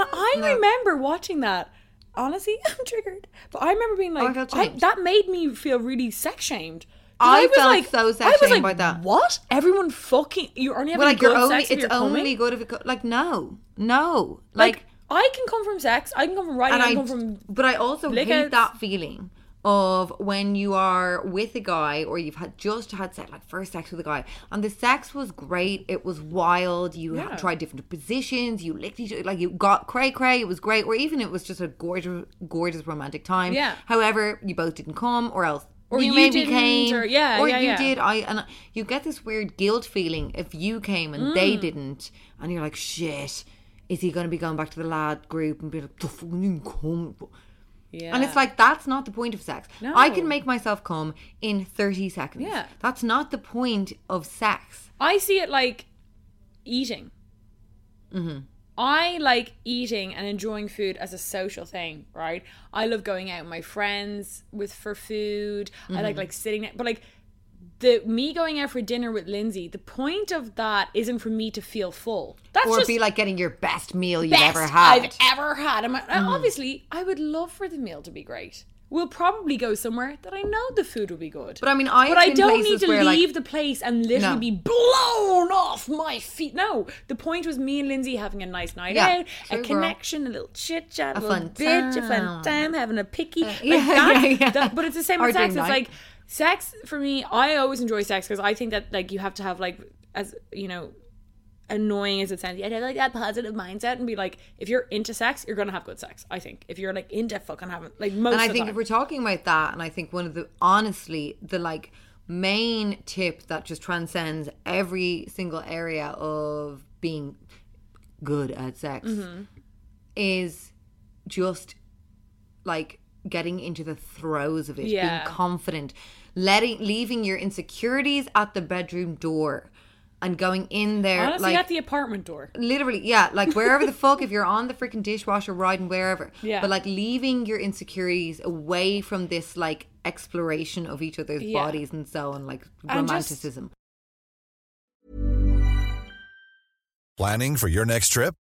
And I No. remember watching that. Honestly, I'm triggered. But I remember being Oh, I like, I, that made me feel really sex shamed. I was felt so sex I was shamed like, by that. What? Everyone fucking you're only having Well, like good only, sex if it's you're only coming? good if it, co- like no, no, Like, like, I can come from sex. I can come from writing. and I I, can come from but I also hate that feeling of when you are with a guy or you've had just had sex, like first sex with a guy, and the sex was great. It was wild. You Yeah. tried different positions. You licked each other, like you got cray cray. It was great. Or even it was just a gorgeous, gorgeous romantic time. Yeah. However, you both didn't come, or else. Or you, you maybe came, or- yeah, or yeah, you yeah. did. I and you get this weird guilt feeling if you came and Mm. they didn't, and you're like, shit. Is he going to be going back to the lad group and be like, the fuck, you didn't come? Yeah. And it's like that's not the point of sex. I can make myself come in 30 seconds. Yeah. That's not the point of sex. I see it like eating. Mm-hmm. I like eating and enjoying food as a social thing, right? I love going out with my friends with for food. I Mm-hmm. like like sitting there, but like the me going out for dinner with Lindsay. The point of that isn't for me to feel full. That's or be like getting your best meal you've best ever had. I've ever had. I'm, and mm. Obviously, I would love for the meal to be great. We'll probably go somewhere that I know the food will be good. But I mean, I but I don't need to where, like- leave the place and literally No. be blown off my feet. No, the point was me and Lindsay having a nice night Yeah, out, a girl. connection, a little chit chat, a, A little fun bitch, a fun time. time, having a picky. Uh, like yeah, that, yeah, yeah. that- but it's the same with sex. It's like sex for me. I always enjoy sex because I think that like you have to have like as you know annoying as it sounds, you have to have like that positive mindset and be like, if you're into sex, you're gonna have good sex. I think if you're like into fucking having like most and I think if we're talking about that, and I think one of the honestly the like main tip that just transcends every single area of being good at sex Mm-hmm. is just like getting into the throes of it, Yeah. being confident, letting leaving your insecurities at the bedroom door. And going in there, honestly like at the apartment door. literally yeah like wherever the fuck if you're on the freaking dishwasher riding wherever Yeah. but like leaving your insecurities away from this like exploration of each other's Yeah. bodies and so on like And just- romanticism Planning for your next trip?